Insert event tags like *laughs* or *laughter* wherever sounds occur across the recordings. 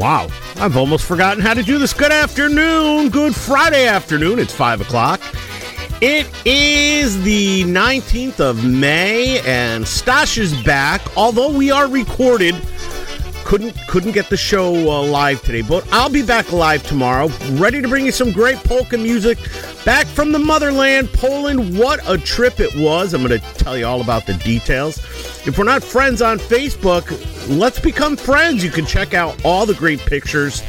Wow, I've almost forgotten how to do this. Good afternoon, good Friday afternoon. It's 5 o'clock. It is the 19th of May, and Stosh is back. Although we are recorded, couldn't couldn't get the show uh, live today, but I'll be back live tomorrow, ready to bring you some great polka music back from the motherland, Poland. What a trip it was! I'm going to tell you all about the details. If we're not friends on Facebook, let's become friends. You can check out all the great pictures.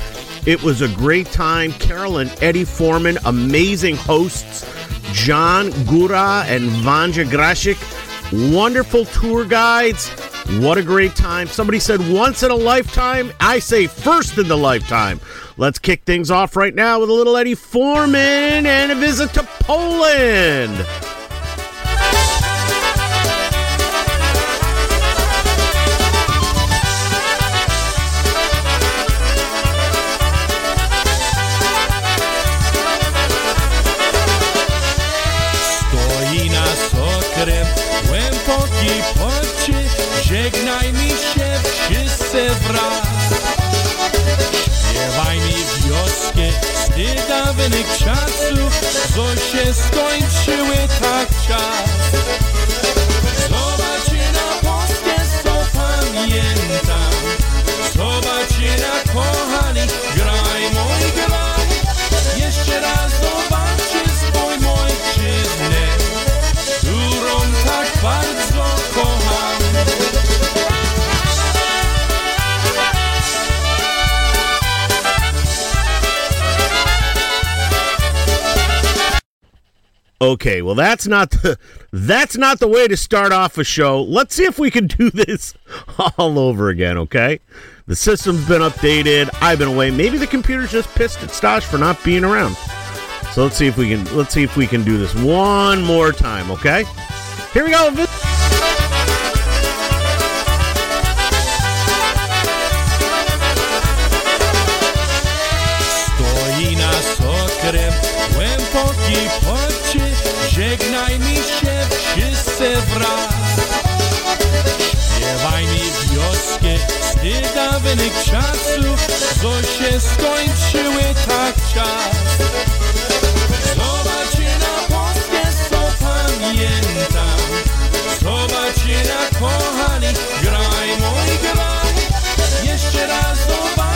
It was a great time. Carol and Eddie Forman, amazing hosts. John Gora and Vanja Grashik, wonderful tour guides. What a great time. Somebody said once in a lifetime. I say first in the lifetime. Let's kick things off right now with a little Eddie Forman and a visit to Poland. Żegnaj mi się wszyscy wraz. Śpiewaj mi wioskę z tych dawnych czasów, co się skończyły tak czas. Zobaczcie na Polskę, co pamiętam, zobaczcie na kochani, Okay, well that's not the *laughs* that's not the way to start off a show. Let's see if we can *laughs* do this all over again, okay? The system's been updated. I've been away. Maybe the computer's just pissed at Stosh for not being around. So let's see if we can let's see if we can do this one more time, okay? Here we go. Wszyscy wraz. Śpiewaj mi wioskę z dawnych czasów, co się skończyły tak czas. Zobaczcie na Polskę, co pamiętam, zobaczcie na kochani, graj mój graj. Jeszcze raz zobaczcie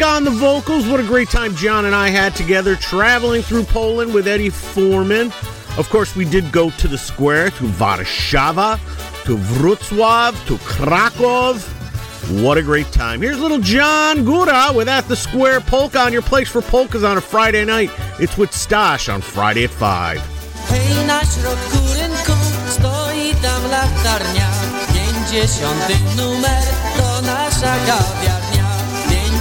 On the vocals. What a great time John and I had together traveling through Poland with Eddie Forman. Of course, we did go to the square, to Warszawa, to Wrocław, to Krakow. What a great time. Here's little John Gora with At the Square Polka on your place for polkas on a Friday night. It's with Stash on Friday at 5. Hej, na środku rynku stoi tam latarnia. Pięćdziesiąty numer to nasza.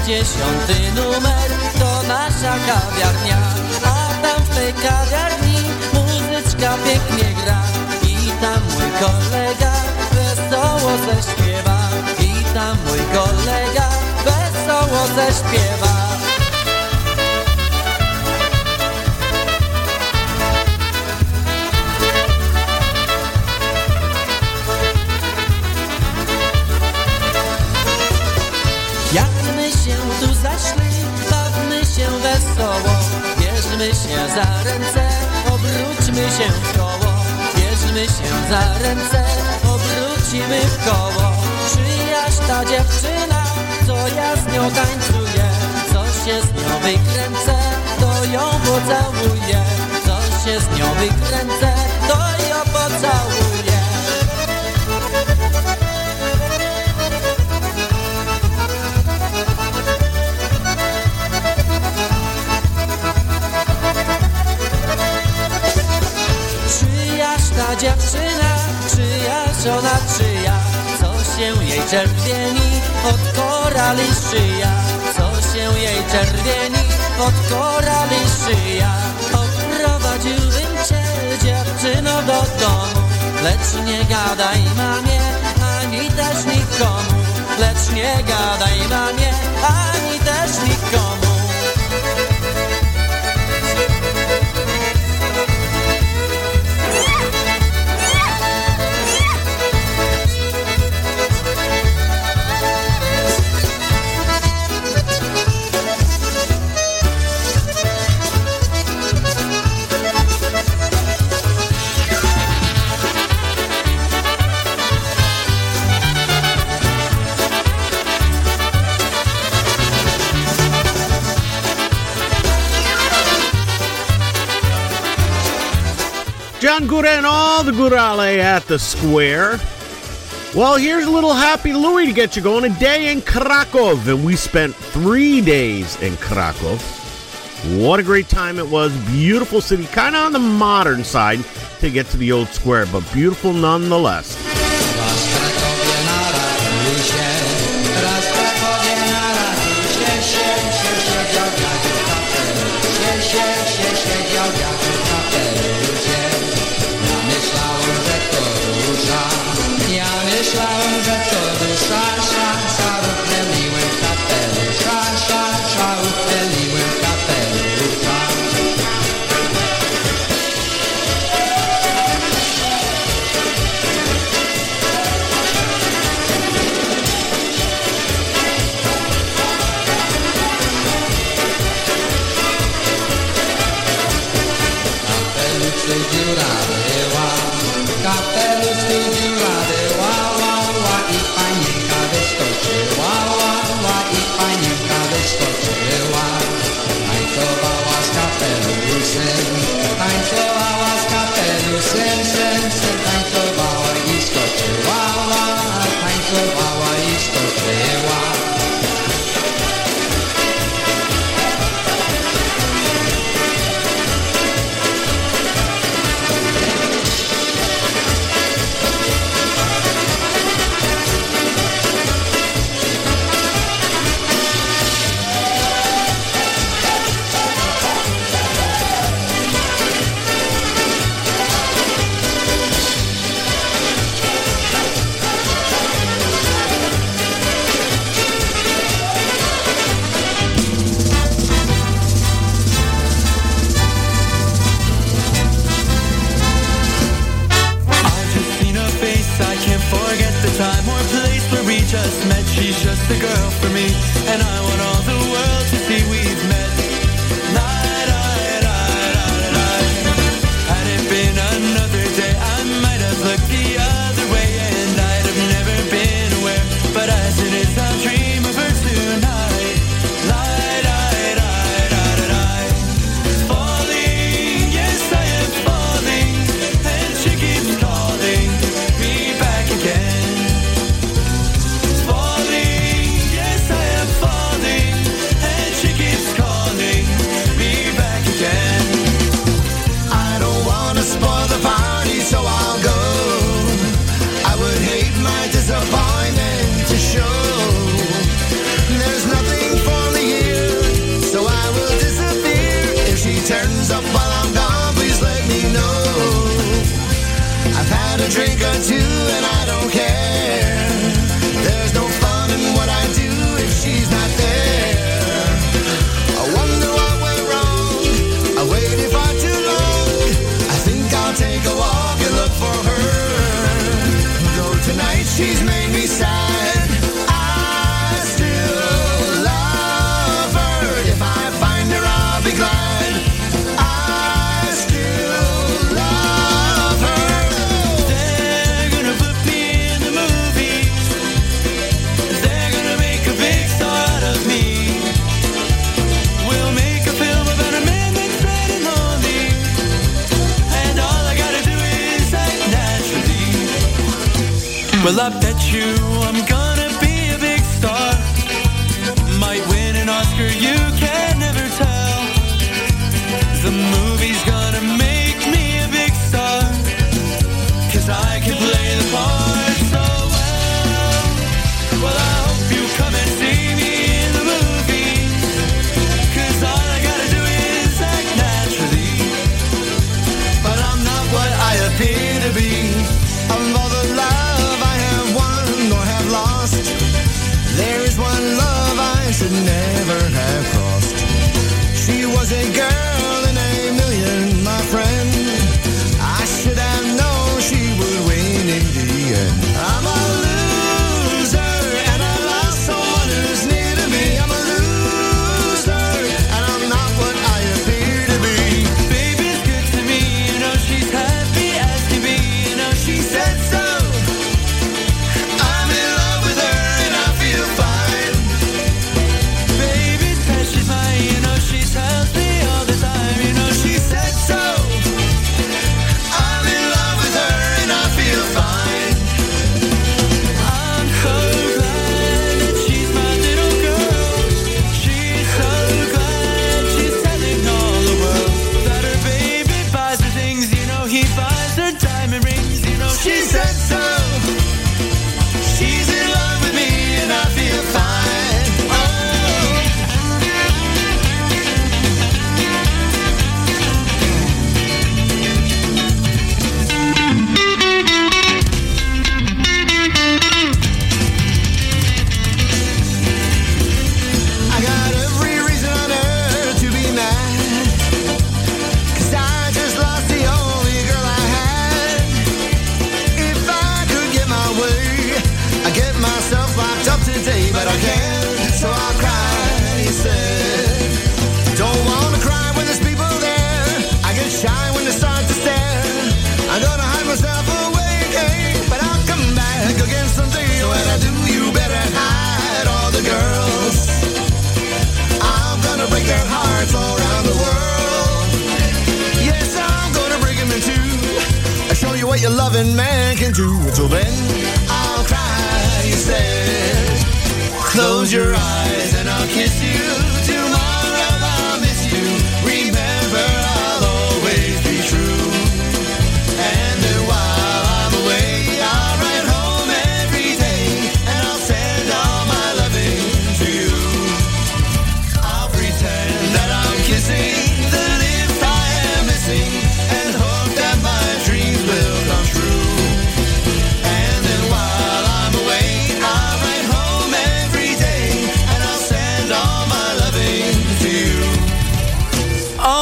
Pięćdziesiąty numer to nasza kawiarnia. A tam w tej kawiarni muzyczka pięknie gra. I tam mój kolega wesoło zaśpiewa. I tam mój kolega wesoło zaśpiewa. Wesoło Bierzmy się za ręce, obróćmy się w koło. Bierzmy się za ręce, obrócimy w koło. Czyjaś ta dziewczyna, co ja z nią tańcuję. Co się z nią wykręcę, to ją pocałuję. Co się z nią wykręcę, to ją pocałuję dziewczyna, czyja żona, czyja? Co się jej czerwieni od korali szyja? Co się jej czerwieni od korali szyja? Odprowadziłbym cię dziewczyno do domu. Lecz nie gadaj mamie, ani też nikomu. Lecz nie gadaj mamie, ani też nikomu at the square. Well, here's a little happy Louie to get you going. A day in Krakow, and we spent three days in Krakow. What a great time it was. Beautiful city, kind of on the modern side to get to the old square, but beautiful nonetheless. She's made Well, I bet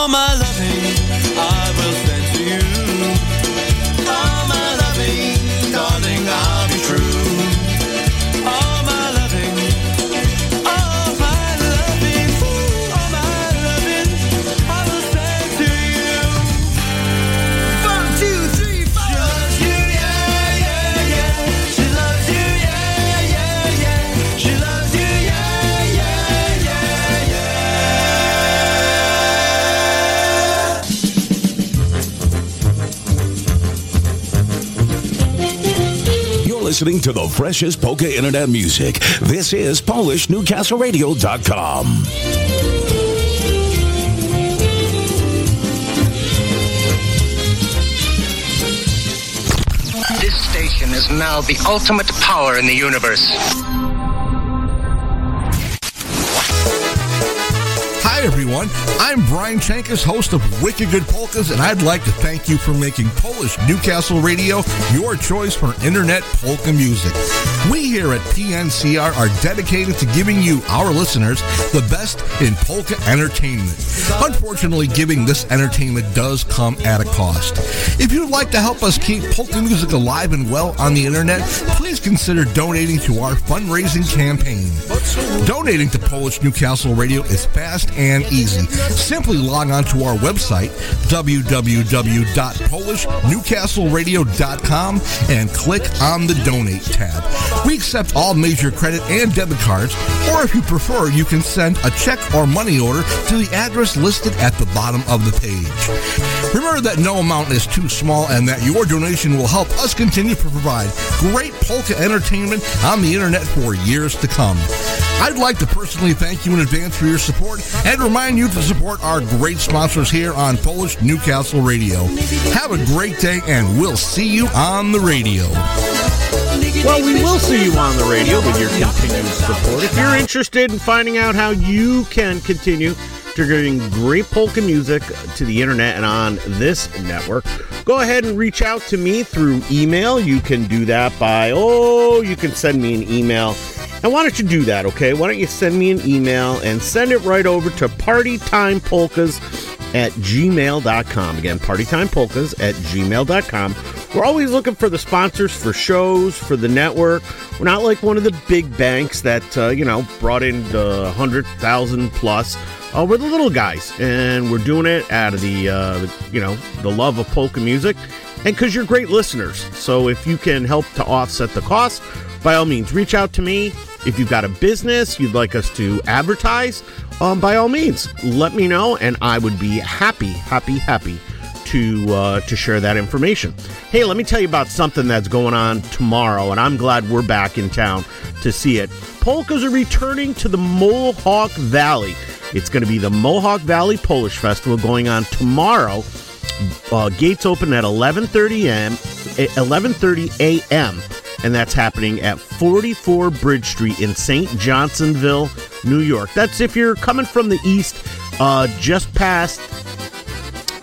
all my life listening to the freshest polka internet music. This is PolishNewcastleRadio.com. This station is now the ultimate power in the universe. everyone. I'm Brian Chankas, host of Wicked Good Polkas, and I'd like to thank you for making Polish Newcastle Radio your choice for internet polka music. We here at PNCR are dedicated to giving you, our listeners, the best in polka entertainment. Unfortunately, giving this entertainment does come at a cost. If you'd like to help us keep polka music alive and well on the internet, please consider donating to our fundraising campaign. Donating to Polish Newcastle Radio is fast and easy. Simply log on to our website, www.polishnewcastleradio.com, and click on the Donate tab. We accept all major credit and debit cards, or if you prefer, you can send a check or money order to the address listed at the bottom of the page. Remember that no amount is too small and that your donation will help us continue to provide great polka entertainment on the internet for years to come. I'd like to personally thank you in advance for your support and remind you to support our great sponsors here on Polish Newcastle Radio. Have a great day and we'll see you on the radio. Well, we will see you on the radio with your continued support. If you're interested in finding out how you can continue to bring great polka music to the internet and on this network, go ahead and reach out to me through email. You can do that by, oh, you can send me an email. And why don't you do that, okay? Why don't you send me an email and send it right over to partytimepolkas at gmail.com. Again, partytimepolkas at gmail.com. We're always looking for the sponsors for shows, for the network. We're not like one of the big banks that, uh, you know, brought in the 100,000 plus. Uh, we're the little guys, and we're doing it out of the, uh, the you know, the love of polka music and because you're great listeners. So if you can help to offset the cost, by all means, reach out to me. If you've got a business you'd like us to advertise, um, by all means, let me know, and I would be happy, happy, happy to uh, to share that information. Hey, let me tell you about something that's going on tomorrow, and I'm glad we're back in town to see it. Polkas are returning to the Mohawk Valley. It's going to be the Mohawk Valley Polish Festival going on tomorrow. Uh, gates open at 11:30 a.m. 11:30 a.m. and that's happening at 44 Bridge Street in St. Johnsonville, New York. That's if you're coming from the east, uh, just past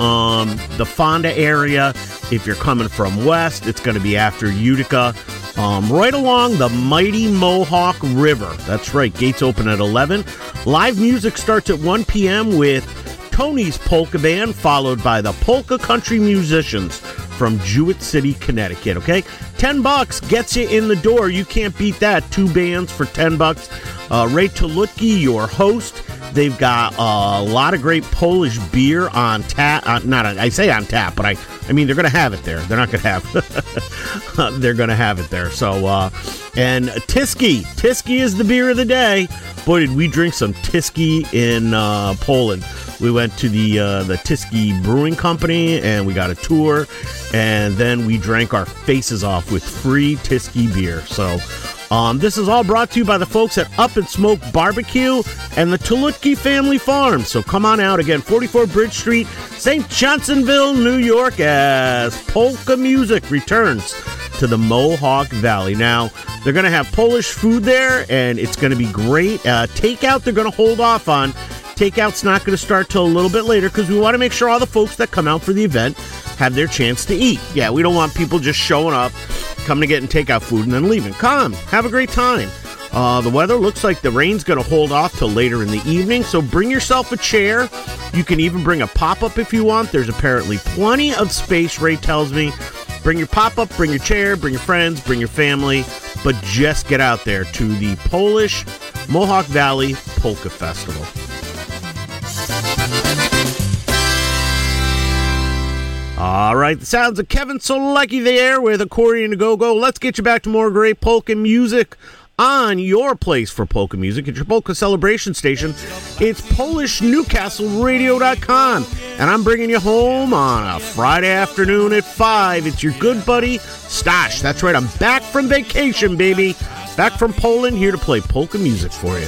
um, the Fonda area. If you're coming from west, it's going to be after Utica. Um, right along the mighty Mohawk River. That's right. Gates open at 11. Live music starts at 1 p.m. with Tony's Polka Band, followed by the Polka Country Musicians from Jewett City, Connecticut. Okay, ten bucks gets you in the door. You can't beat that. Two bands for ten bucks. Uh, Ray Tulutki, your host. They've got a lot of great Polish beer on tap. Uh, not I say on tap, but I I mean they're gonna have it there. They're not gonna have. *laughs* they're gonna have it there. So uh, and Tyskie, Tyskie is the beer of the day. Boy, did we drink some Tyskie in uh, Poland. We went to the uh, the Tyskie Brewing Company and we got a tour, and then we drank our faces off with free Tyskie beer. So. Um, this is all brought to you by the folks at Up and Smoke Barbecue and the Tulutki Family Farm. So come on out again, 44 Bridge Street, St. Johnsonville, New York, as polka music returns to the Mohawk Valley. Now, they're going to have Polish food there, and it's going to be great. Uh, takeout, they're going to hold off on. Takeout's not going to start till a little bit later because we want to make sure all the folks that come out for the event have their chance to eat. Yeah, we don't want people just showing up, coming to getting takeout food, and then leaving. Come, have a great time. Uh, the weather looks like the rain's going to hold off till later in the evening, so bring yourself a chair. You can even bring a pop up if you want. There's apparently plenty of space, Ray tells me. Bring your pop up, bring your chair, bring your friends, bring your family, but just get out there to the Polish Mohawk Valley Polka Festival. All right, the sounds of Kevin Solecki there with Accordion to Go Go. Let's get you back to more great polka music on your place for polka music at your polka celebration station. It's PolishNewcastleRadio.com. And I'm bringing you home on a Friday afternoon at 5. It's your good buddy, Stash. That's right, I'm back from vacation, baby. Back from Poland, here to play polka music for you.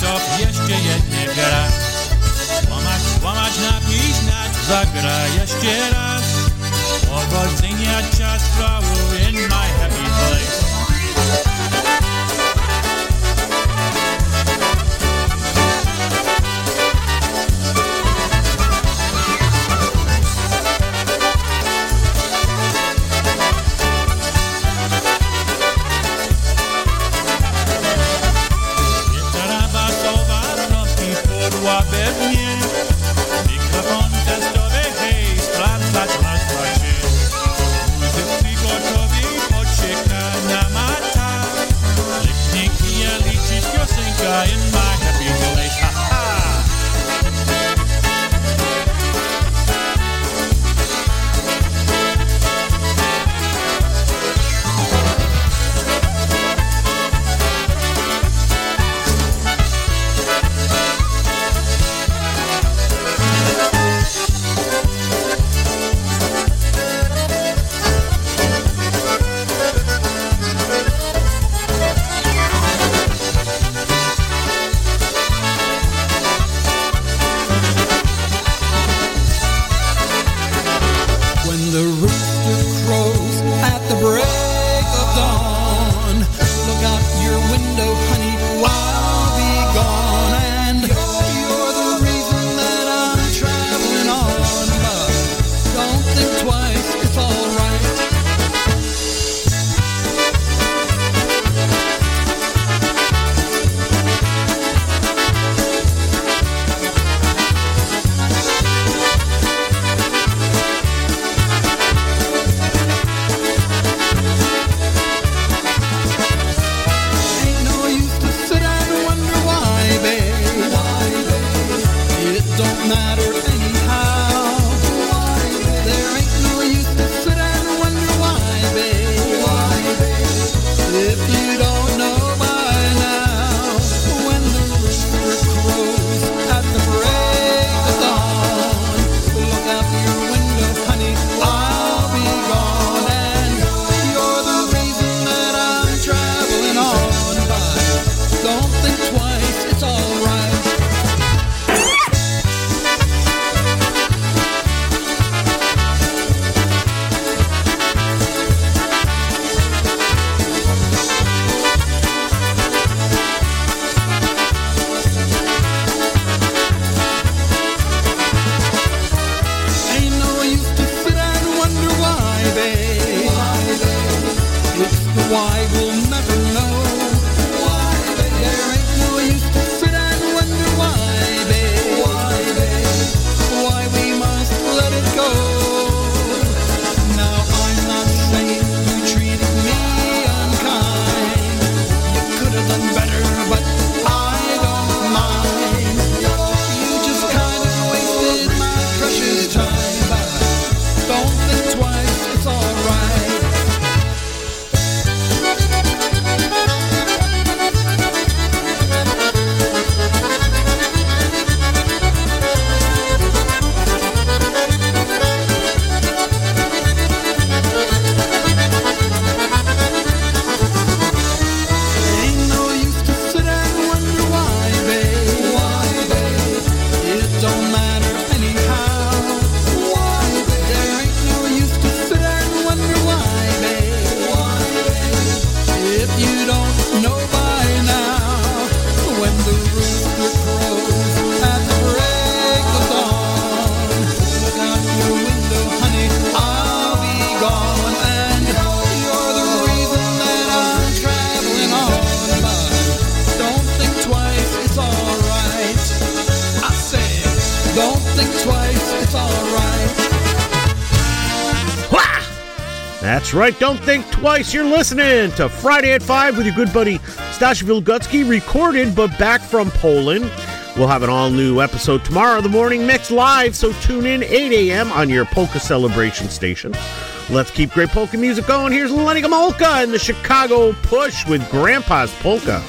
Gotow jeszcze jednie gra. Łamać, łamać, napić, nać, zagra jeszcze raz. Powodzenia czas flow in my happy place You're listening to Friday at 5 with your good buddy Stash Wilgocki, recorded but back from Poland. We'll have an all new episode tomorrow, the morning mix live, so tune in 8 a.m. on your polka celebration station. Let's keep great polka music going. Here's Lenny Gomulka and the Chicago Push with Grandpa's Polka.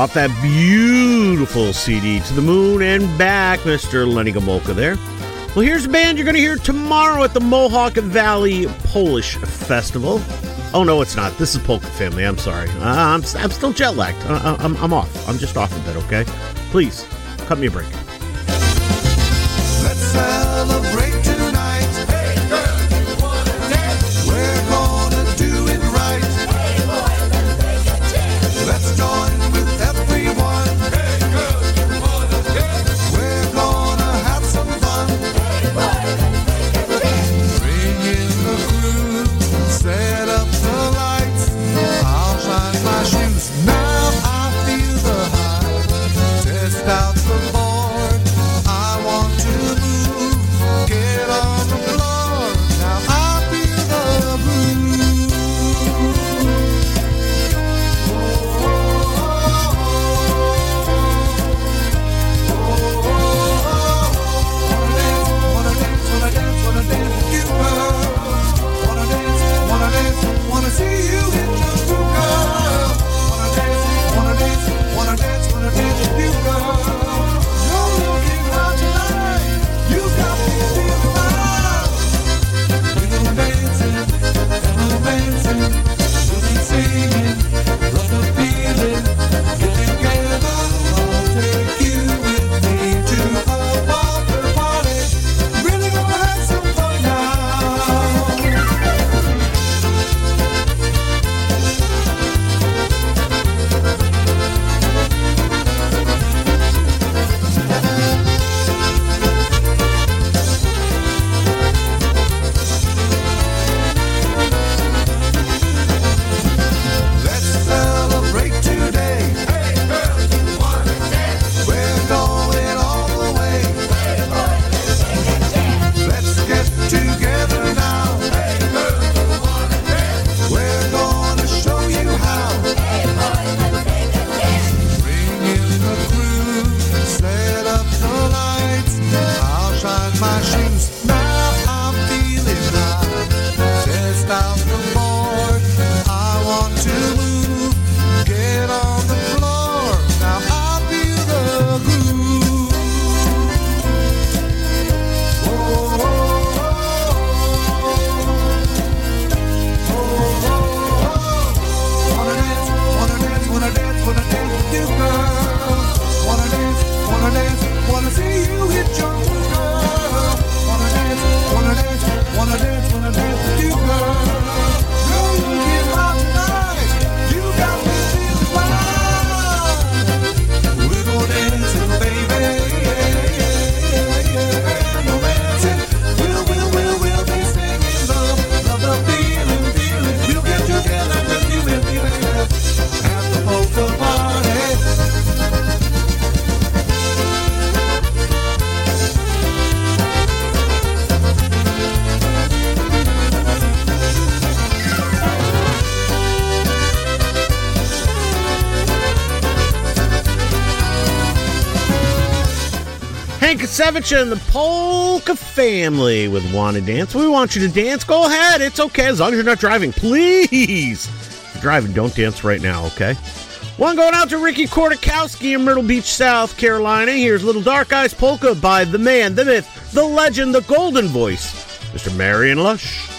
off that beautiful CD to the moon and back, Mr. Lenny Gomulka there. Well, here's a band you're going to hear tomorrow at the Mohawk Valley Polish Festival. Oh, no, it's not. This is Polka Family. I'm sorry. Uh, I'm, I'm still jet lagged. Uh, uh, I'm, I'm off. I'm just off a bit, okay? Please, cut me a break. Savage and the Polka Family with Wanna Dance. We want you to dance. Go ahead. It's okay as long as you're not driving. Please. If you're driving, don't dance right now, okay? One going out to Ricky Kordakowski in Myrtle Beach, South Carolina. Here's Little Dark Eyes Polka by the man, the myth, the legend, the golden voice, Mr. Marion Lush.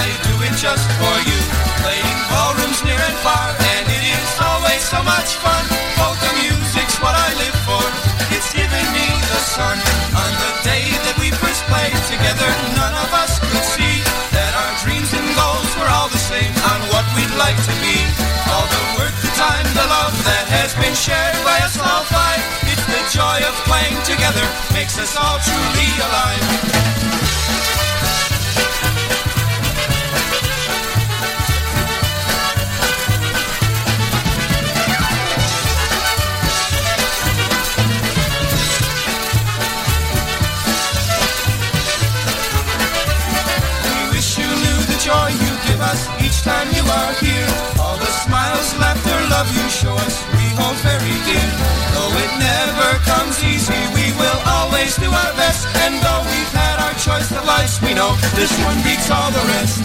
I do it just for you. Playing ballrooms near and far and it is always so much fun. Polka music's what I live for. It's giving me the sun. On the day that we first played together, none of us could see that our dreams and goals were all the same on what we'd like to be. All the work, the time, the love that has been shared by us all five. It's the joy of playing together makes us all truly alive. Are here. All the smiles, laughter, love you show us, we hold very dear. Though it never comes easy, we will always do our best. And though we've had our choice of lives, we know this one beats all the rest.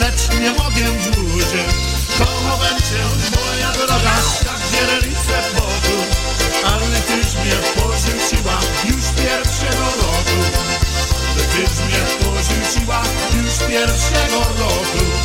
Lecz nie mogę dłużej. Kochałem cię, moja droga, jak w boku. Ale tyś mnie porzuciła już pierwszego roku. Tyś mnie porzuciła już pierwszego roku.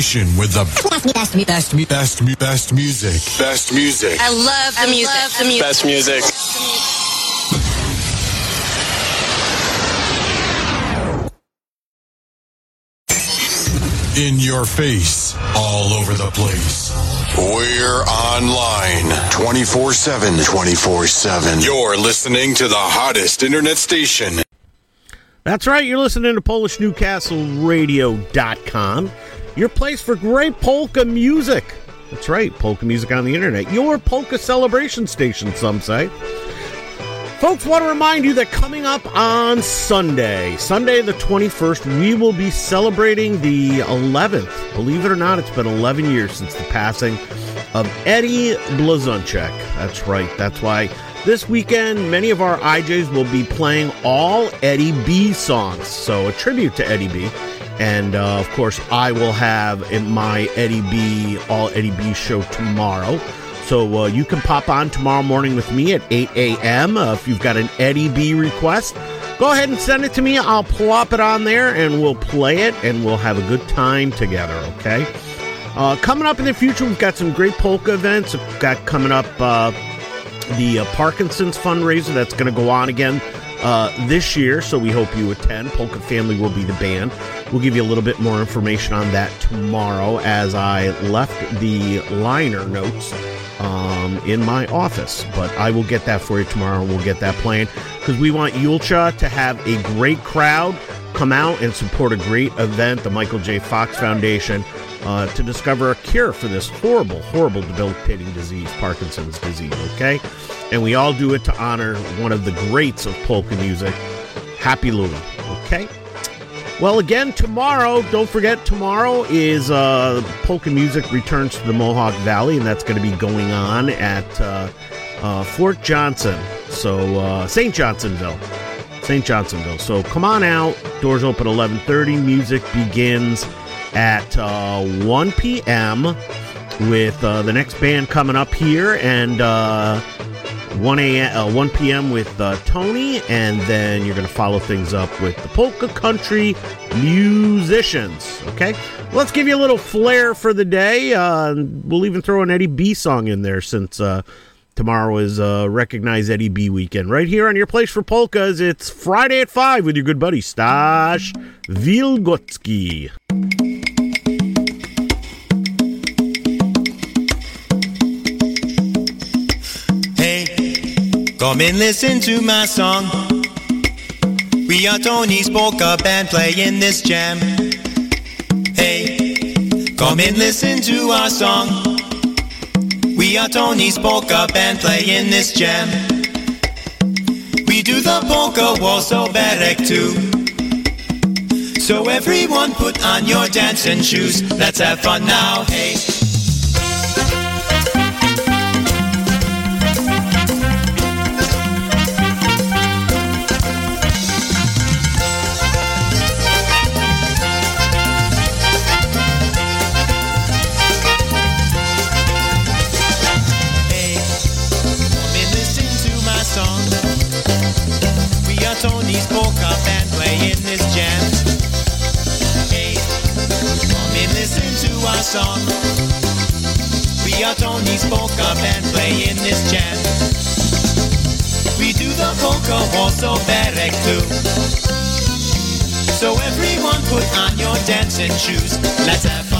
Station with the best, best, best, best, best, best music. Best music. I love the music. the music. Best music. In your face, all over the place. We're online 24 7. 24 7. You're listening to the hottest internet station. That's right, you're listening to PolishNewcastleRadio.com, your place for great polka music. That's right, polka music on the internet. Your polka celebration station, some say. Folks, want to remind you that coming up on Sunday, Sunday the 21st, we will be celebrating the 11th. Believe it or not, it's been 11 years since the passing of Eddie Blazonczyk. That's right. That's why this weekend, many of our IJs will be playing all Eddie B songs. So, a tribute to Eddie B. And uh, of course, I will have my Eddie B, all Eddie B show tomorrow. So uh, you can pop on tomorrow morning with me at 8 a.m. Uh, if you've got an Eddie B request, go ahead and send it to me. I'll plop it on there and we'll play it and we'll have a good time together, okay? Uh, coming up in the future, we've got some great polka events. We've got coming up uh, the uh, Parkinson's fundraiser that's going to go on again uh, this year, so we hope you attend. Polka Family will be the band. We'll give you a little bit more information on that tomorrow as I left the liner notes um, in my office. But I will get that for you tomorrow. We'll get that playing because we want Julcia to have a great crowd come out and support a great event, the Michael J. Fox Foundation, uh, to discover a cure for this horrible, horrible, debilitating disease, Parkinson's disease, okay? And we all do it to honor one of the greats of polka music, Happy Louie, okay? Well, again, tomorrow, don't forget, tomorrow is uh, Polka Music returns to the Mohawk Valley, and that's going to be going on at uh, uh, Fort Johnson. So, uh, St. Johnsonville. St. Johnsonville. So come on out. Doors open 11:30. Music begins at uh, 1 p.m. with uh, the next band coming up here, and uh, 1 a.m. Uh, 1 p.m. with uh, Tony, and then you're going to follow things up with the polka country musicians. Okay, let's give you a little flair for the day. Uh, we'll even throw an Eddie B song in there since tomorrow is Recognize Eddie B weekend. Right here on your place for polkas. It's Friday at five with your good buddy Stash Wilgocki. Come and listen to my song. We are Tony's polka band playing this jam. Hey, come and listen to our song. We are Tony's polka band playing this jam. We do the polka waltz oberek too. So everyone put on your dancing shoes. Let's have fun now. Hey, Polka band playing this jam. We do the polka waltz oberek too. So everyone put on your dancing shoes. Let's have fun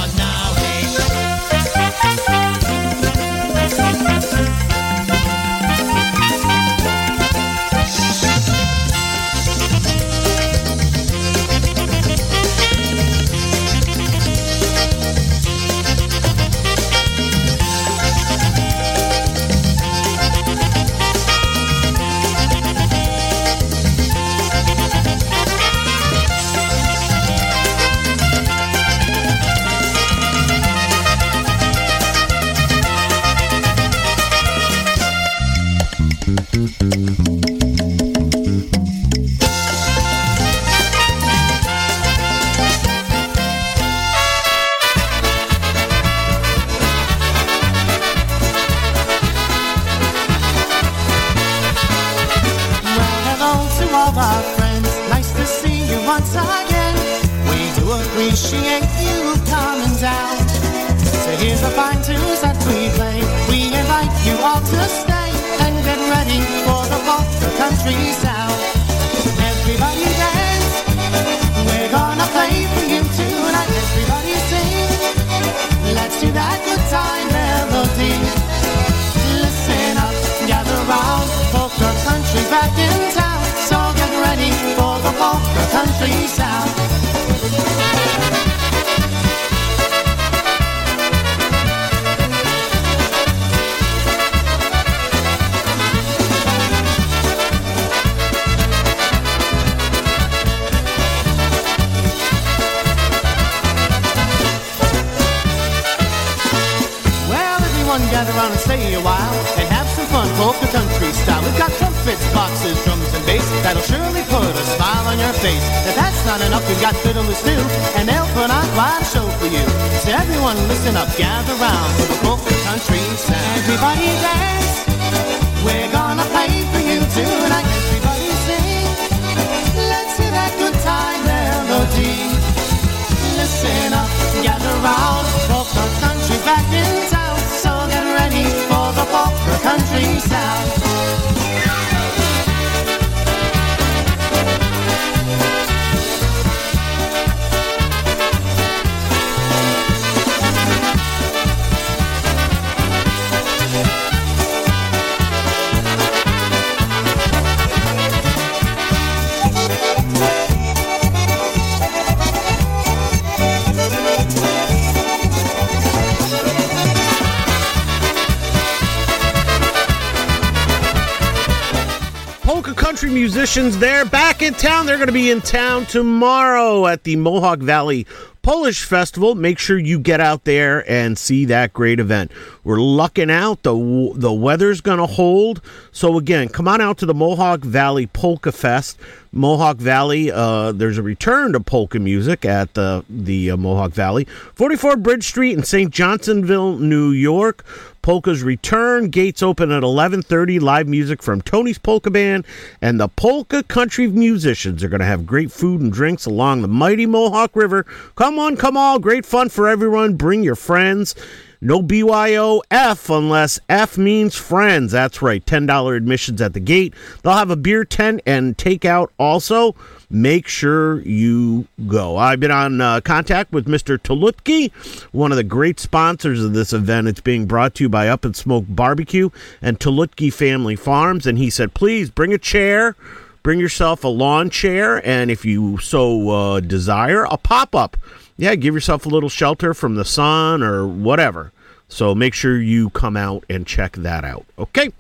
there back in town. They're going to be in town tomorrow at the Mohawk Valley Polish Festival. Make sure you get out there and see that great event. We're lucking out. The the weather's going to hold. So again, come on out to the Mohawk Valley Polka Fest. Mohawk Valley, uh, there's a return to polka music at the the uh, Mohawk Valley, 44 Bridge Street in St. Johnsonville, New York. Polka's return. Gates open at 11:30. Live music from Tony's Polka Band and the Polka Country musicians are going to have great food and drinks along the mighty Mohawk River. Come on, come all. Great fun for everyone. Bring your friends. No BYOF unless F means friends. That's right. $10 admissions at the gate. They'll have a beer tent and takeout also. Make sure you go. I've been on uh, contact with Mr. Tulutki, one of the great sponsors of this event. It's being brought to you by Up and Smoke Barbecue and Tulutki Family Farms. And he said, please bring a chair. Bring yourself a lawn chair, and if you so uh, desire, a pop up yeah, give yourself a little shelter from the sun or whatever. So make sure you come out and check that out. Okay.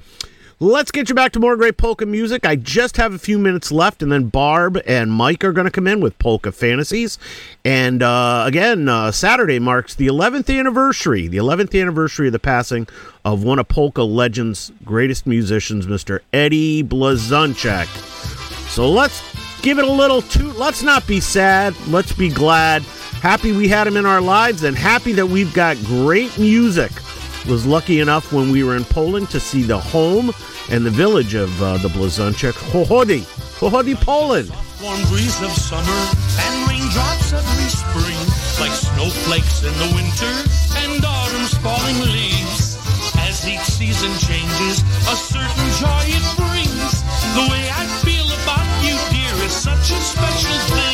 Let's get you back to more great polka music. I just have a few minutes left, and then Barb and Mike are going to come in with Polka Fantasies. And uh, again, uh, Saturday marks the 11th anniversary, the 11th anniversary of the passing of one of polka legend's greatest musicians, Mr. Eddie Blazonczyk. So let's give it a little toot. Let's not be sad. Let's be glad. Happy we had him in our lives and happy that we've got great music. Was lucky enough when we were in Poland to see the home and the village of uh, the Blazonczyk, Hohody, Hohody, Poland. warm breeze of summer and raindrops every spring, like snowflakes in the winter and autumn's falling leaves. As each season changes, a certain joy it brings. The way I such a special thing.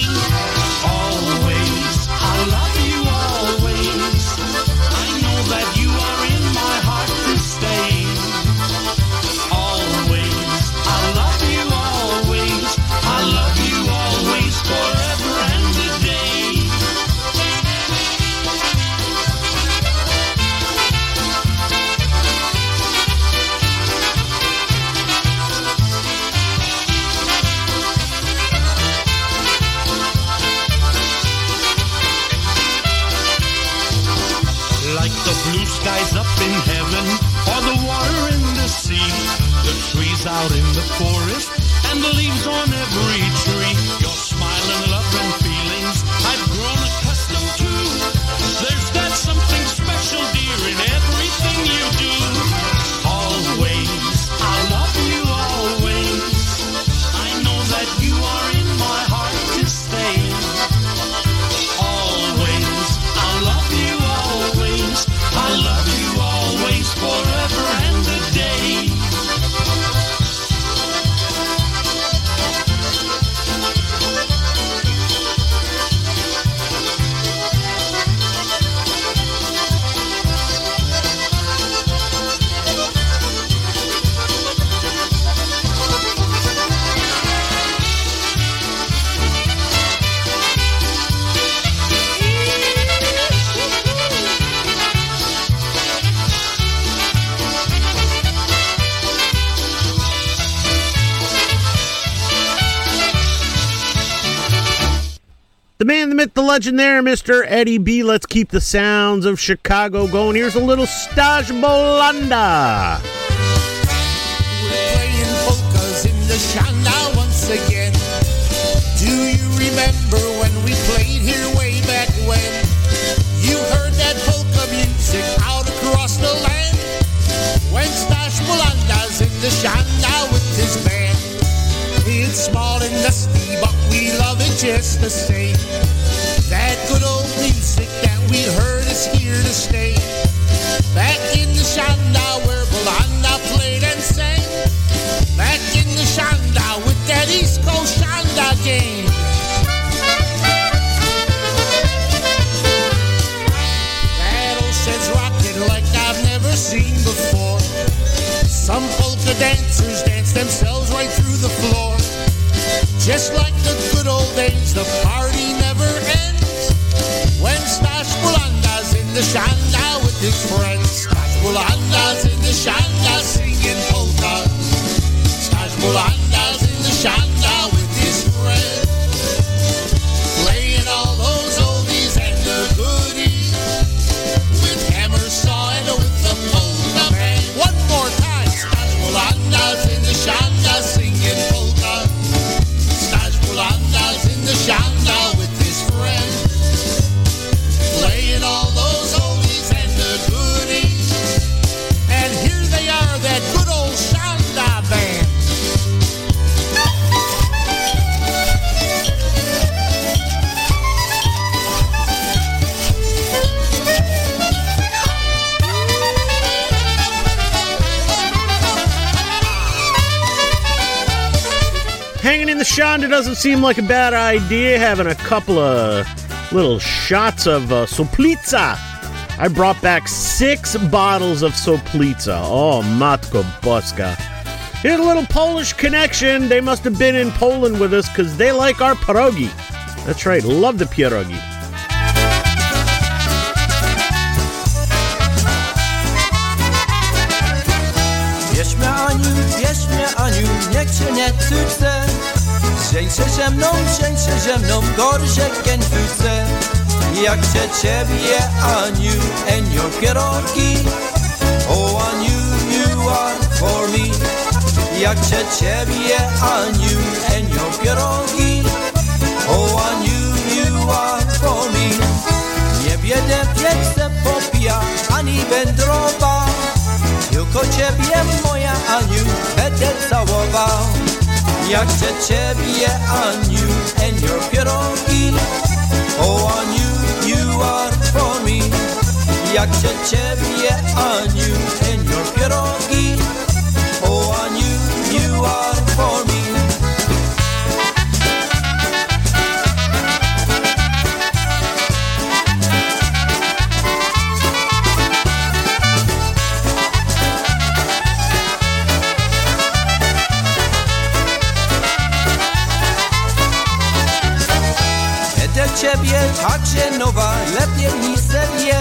Legend there, Mr. Eddie B. Let's keep the sounds of Chicago going. Here's a little Stash Bulanda. We're playing polkas in the Shana once again. Do you remember when we played here way back when? You heard that polka music out across the land. When Stash Bulanda's in the Shana with his band. It's small and dusty, but we love it just the same. That good old music that we heard is here to stay. Back in the Shanda where Bulanda played and sang. Back in the Shanda with that East Coast Shanda game. Ocean's rocking like I've never seen before. Some polka dancers dance themselves right through the floor. Just like the good old days, the party Shanda with his friends. Stash Bulanda's in the Shanda singing polka. Stash Bulanda's doesn't seem like a bad idea, having a couple of little shots of uh, Soplica. I brought back six bottles of Soplica. Oh, Matko Boska. Here's a little Polish connection. They must have been in Poland with us because they like our pierogi. That's right, love the pierogi. Aniu, Aniu, niech cię nie cudzę Żeń się ze mną, żeń się ze mną, gorzej kętuce Jak się ciebie Aniu, enio pierogi. Oh Aniu, you are for me. Jak się ciebie Aniu, enio pierogi. Oh Aniu, you are for me. Nie biedę piece popija, ani wędrowa. Tylko ciebie, moja Aniu, będę całował Jak chcę ciebie, Aniu, and your pierogi Oh, Aniu, you you are for me. Jak chcę ciebie, Aniu, nowa, lepiej niż sobie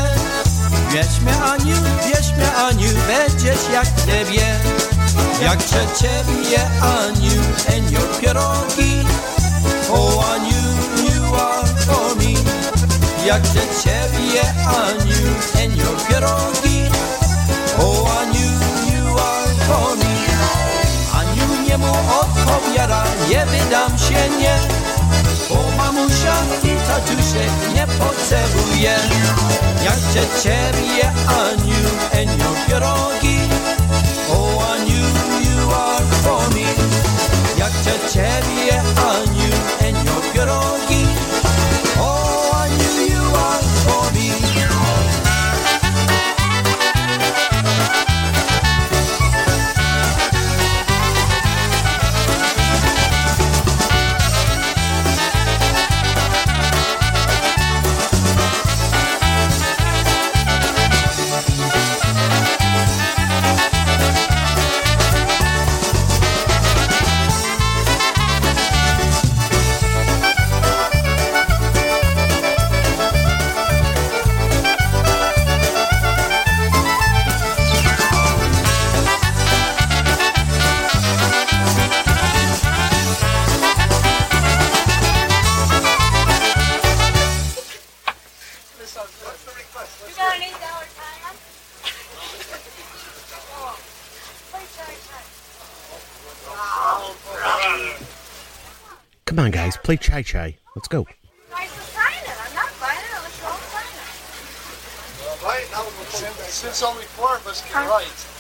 Wierz mnie Aniu, wierz mnie Aniu, będziesz jak ciebie. Jak chcę ciebie Aniu, and your pierogi. Oh Aniu, you are for me Jak chcę ciebie Aniu, and your pierogi. Oh Aniu, you are for me Aniu nie mu odpowiada, nie wydam się nie bo mamusia i tatusiek nie potrzebuje Jak ciebie, Aniu, enio pierogi Oh, Aniu, you are for me. Jak ciebie, Aniu, play Chai Chai. Let's go. Right? Now, since, since only four of us can write. *laughs*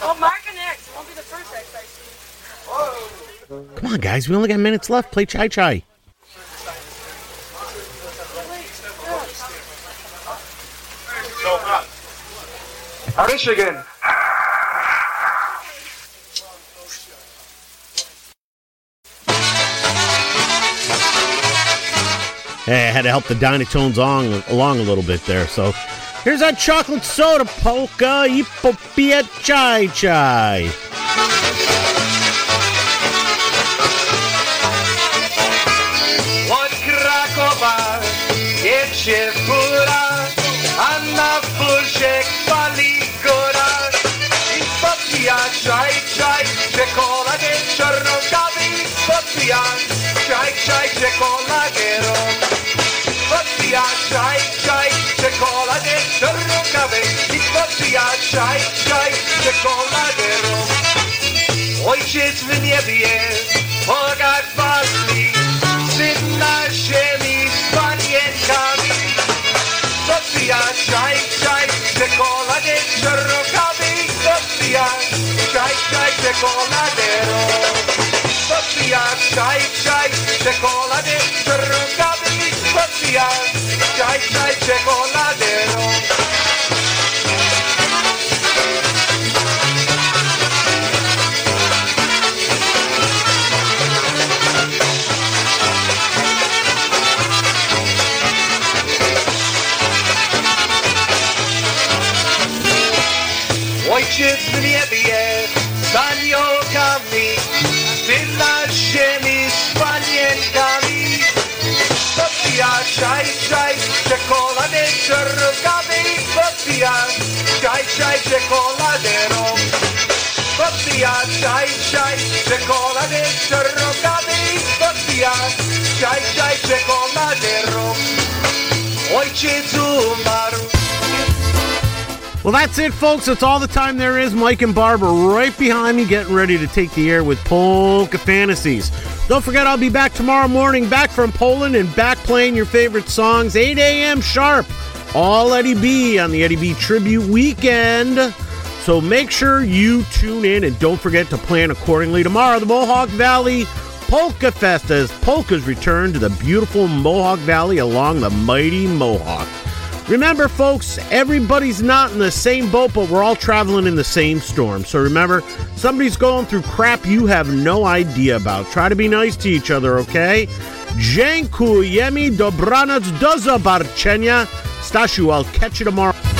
Well, mark an X. It won't be the first X I see. Come on, guys, we only got minutes left. Play Chai Chai. Uh, Michigan. Eh, had to help the Dynatones on along a little bit there. So here's that chocolate soda polka, Ipopia Chai Chai. Od Krakowa jedzie fura, a na furze pali góra. I popija czaj, czaj, czekoladę czarną kawę. Popija czaj, czaj, czekoladę czaj, czaj, czekoladę czarną kawę. I popija czaj, czaj, czekoladę. Ojciec w niebie, Boga chwali, Syn na ziemi z panienkami. Popija czaj, czaj, czekoladę czerwokawy. Popija czaj, czaj, czekoladę Well, that's it, folks. That's all the time there is. Mike and Barb are right behind me, getting ready to take the air with Polka Fantasies. Don't forget, I'll be back tomorrow morning, back from Poland, and back playing your favorite songs, 8 a.m. sharp. All Eddie B on the Eddie B Tribute Weekend. So make sure you tune in and don't forget to plan accordingly. Tomorrow, the Mohawk Valley Polka Fest as polkas return to the beautiful Mohawk Valley along the mighty Mohawk. Remember, folks, everybody's not in the same boat, but we're all traveling in the same storm. So remember, somebody's going through crap you have no idea about. Try to be nice to each other, okay? Dziękujemy, dobranoc, do zobaczenia. Stashu, I'll catch you tomorrow.